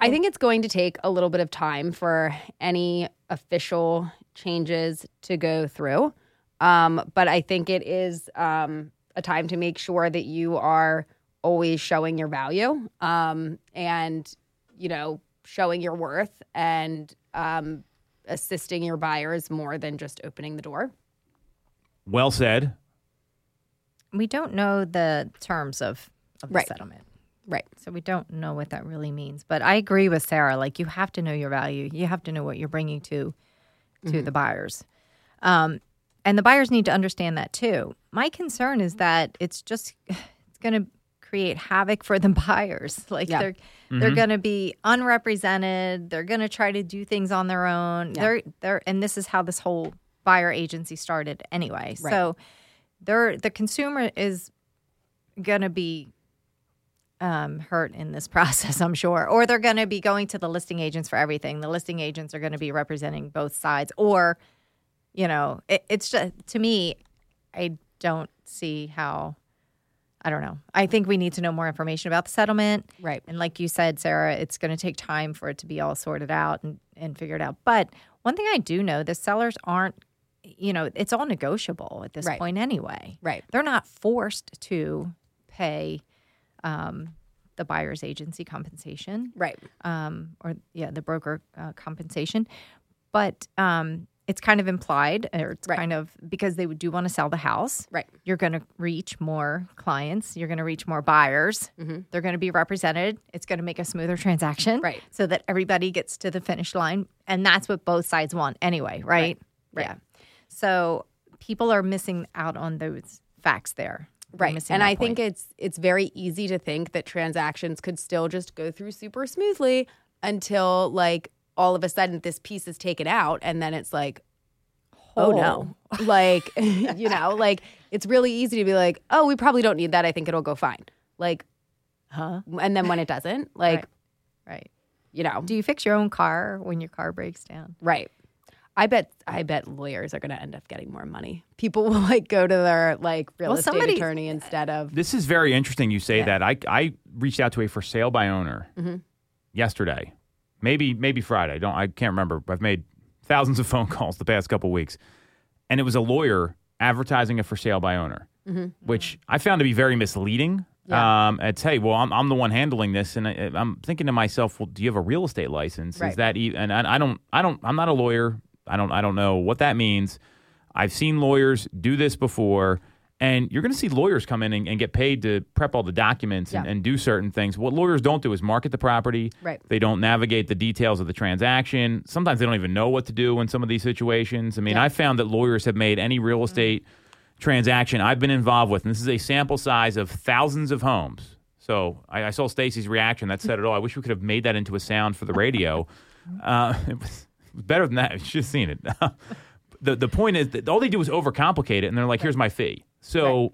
I think it's going to take a little bit of time for any official changes to go through. Um, but I think it is um, a time to make sure that you are always showing your value um, and, you know, showing your worth and um, assisting your buyers more than just opening the door. Well said. We don't know the terms of, of the Right. settlement. Right. So we don't know what that really means. But I agree with Sarah. Like you have to know your value. You have to know what you're bringing to to the buyers. Um, and the buyers need to understand that too. My concern is that it's just it's going to create havoc for the buyers. Like Yeah. they're they're going to be unrepresented. They're going to try to do things on their own. They're they're and this is how this whole buyer agency started anyway. Right. So they're the consumer is going to be um, hurt in this process, I'm sure. Or they're going to be going to the listing agents for everything. The listing agents are going to be representing both sides. Or, you know, it, it's just, to me, I don't see how, I don't know. I think we need to know more information about the settlement. Right. And like you said, Sarah, it's going to take time for it to be all sorted out and, and figured out. But one thing I do know the sellers aren't, you know, it's all negotiable at this Right. point anyway. Right. They're not forced to pay um, the buyer's agency compensation, Right. um, or yeah, the broker uh, compensation. But um, it's kind of implied, or it's Right. kind of because they do want to sell the house. Right. You're going to reach more clients. You're going to reach more buyers. They're going to be represented. It's going to make a smoother transaction, Right. So that everybody gets to the finish line, and that's what both sides want anyway, right? Right. Yeah. So people are missing out on those facts there. Right. And I think it's it's very easy to think that transactions could still just go through super smoothly until like all of a sudden this piece is taken out and then it's like oh no. Oh, like you know, like it's really easy to be like, "Oh, we probably don't need that. I think it'll go fine." Like huh? and then when it doesn't, like, Right. you know, Do you fix your own car when your car breaks down? right. I bet I bet lawyers are going to end up getting more money. People will like go to their like real Well, estate somebody- attorney instead of This is very interesting you say that. I I reached out to a for sale by owner yesterday. Maybe maybe Friday. I don't I can't remember. I've made thousands of phone calls the past couple weeks. And it was a lawyer advertising a for sale by owner, which I found to be very misleading. Um, it's hey, well, I'm, I'm the one handling this, and I, I'm thinking to myself, well, do you have a real estate license? Is that e- and I, I don't, I don't, I'm not a lawyer. I don't, I don't know what that means. I've seen lawyers do this before, and you're going to see lawyers come in and, and get paid to prep all the documents and, Yeah. and do certain things. What lawyers don't do is market the property. Right. They don't navigate the details of the transaction. Sometimes they don't even know what to do in some of these situations. I mean, I found that lawyers have made any real estate transaction I've been involved with, and this is a sample size of thousands of homes. So I, I saw Stacey's reaction. That said it all. I wish we could have made that into a sound for the radio. Uh, it was better than that. You should have seen it. the The point is that all they do is overcomplicate it, and they're like, "Here's my fee." So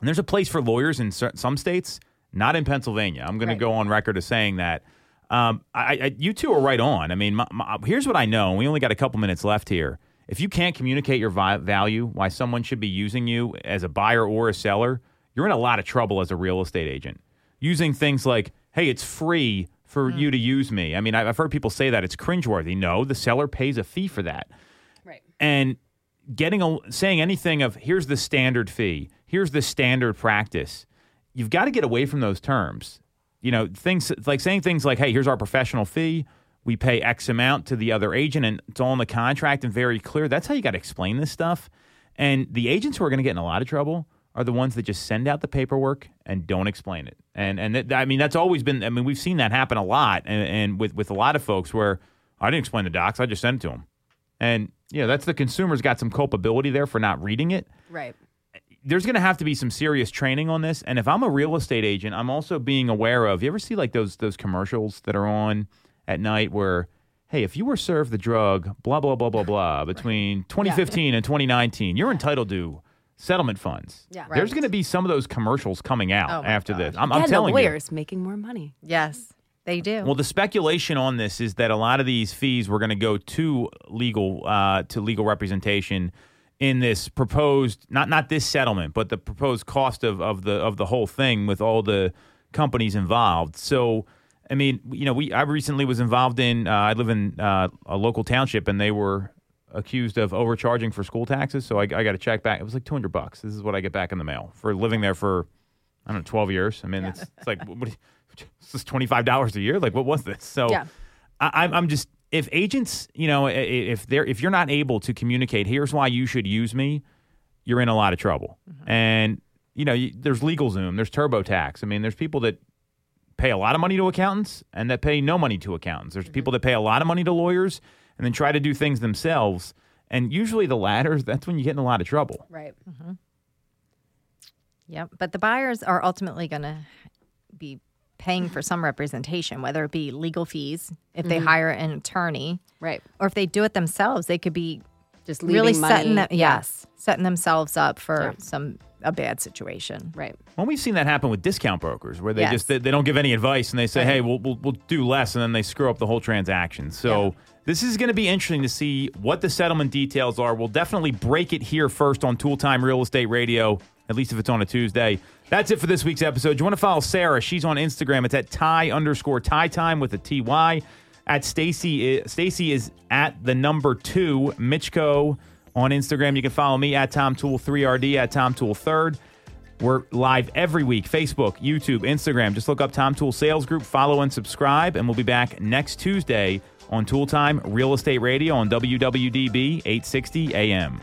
and there's a place for lawyers in some states, not in Pennsylvania. I'm going Right. to go on record as saying that. Um, I, I, you two are right on. I mean, my, my, here's what I know. We only got a couple minutes left here. If you can't communicate your vi- value, why someone should be using you as a buyer or a seller, you're in a lot of trouble as a real estate agent. Using things like, "Hey, it's free for hmm. you to use me." I mean, I've heard people say that it's cringeworthy. No, the seller pays a fee for that right. and getting a, saying anything of here's the standard fee, here's the standard practice. You've got to get away from those terms. You know, things like saying things like, "Hey, here's our professional fee. We pay X amount to the other agent, and it's all in the contract and very clear." That's how you got to explain this stuff. And the agents who are going to get in a lot of trouble are the ones that just send out the paperwork and don't explain it. And and that, I mean, that's always been. I mean, we've seen that happen a lot, and, and with with a lot of folks where I didn't explain the docs, I just sent it to them. And you know, that's the consumer's got some culpability there for not reading it. Right. There's going to have to be some serious training on this. And if I'm a real estate agent, I'm also being aware of. You ever see like those those commercials that are on at night where, hey, if you were served the drug, blah blah blah blah blah, between 2015 and 2019, you're entitled to settlement funds. Yeah. There's going to be some of those commercials coming out Oh after gosh. this. I'm, I'm telling the you. lawyers making more money. Yes, they do. Well, the speculation on this is that a lot of these fees were going to go to legal uh, to legal representation in this proposed not not this settlement, but the proposed cost of, of the of the whole thing with all the companies involved. So, I mean, you know, we I recently was involved in uh, I live in uh, a local township, and they were accused of overcharging for school taxes. So I, I got a check back. It was like two hundred bucks. This is what I get back in the mail for living there for I don't know twelve years. I mean, it's, it's like what, this is twenty five dollars a year. Like, what was this? So, Yeah. I, I'm I'm just if agents, you know, if they're if you're not able to communicate, here's why you should use me, you're in a lot of trouble. Mm-hmm. And you know, you, there's LegalZoom, there's TurboTax. I mean, there's people that pay a lot of money to accountants and that pay no money to accountants. There's mm-hmm. people that pay a lot of money to lawyers and then try to do things themselves. And usually the latter, that's when you get in a lot of trouble. Right. Mm-hmm. Yep. But the buyers are ultimately going to be paying for some representation, whether it be legal fees if they mm-hmm. hire an attorney, Right. or if they do it themselves, they could be Just really money. setting them, yes, setting themselves up for Yeah. some a bad situation. Right. Well, we've seen that happen with discount brokers where they Yes. just they, they don't give any advice and they say, "Hey, we'll, we'll we'll do less," and then they screw up the whole transaction. So this is going to be interesting to see what the settlement details are. We'll definitely break it here first on Toole Time Real Estate Radio, at least if it's on a Tuesday. That's it for this week's episode. You want to follow Sarah? She's on Instagram. It's at Ty underscore Ty Time with a T Y. At Stacey, eh, Stacey is at the number two Mitchko on Instagram. You can follow me at Tom Toole 3RD at Tom Toole Third. We're live every week Facebook, YouTube, Instagram. Just look up Tom Toole Sales Group, follow and subscribe, and we'll be back next Tuesday on Toole Time Real Estate Radio on WWDB 860 AM.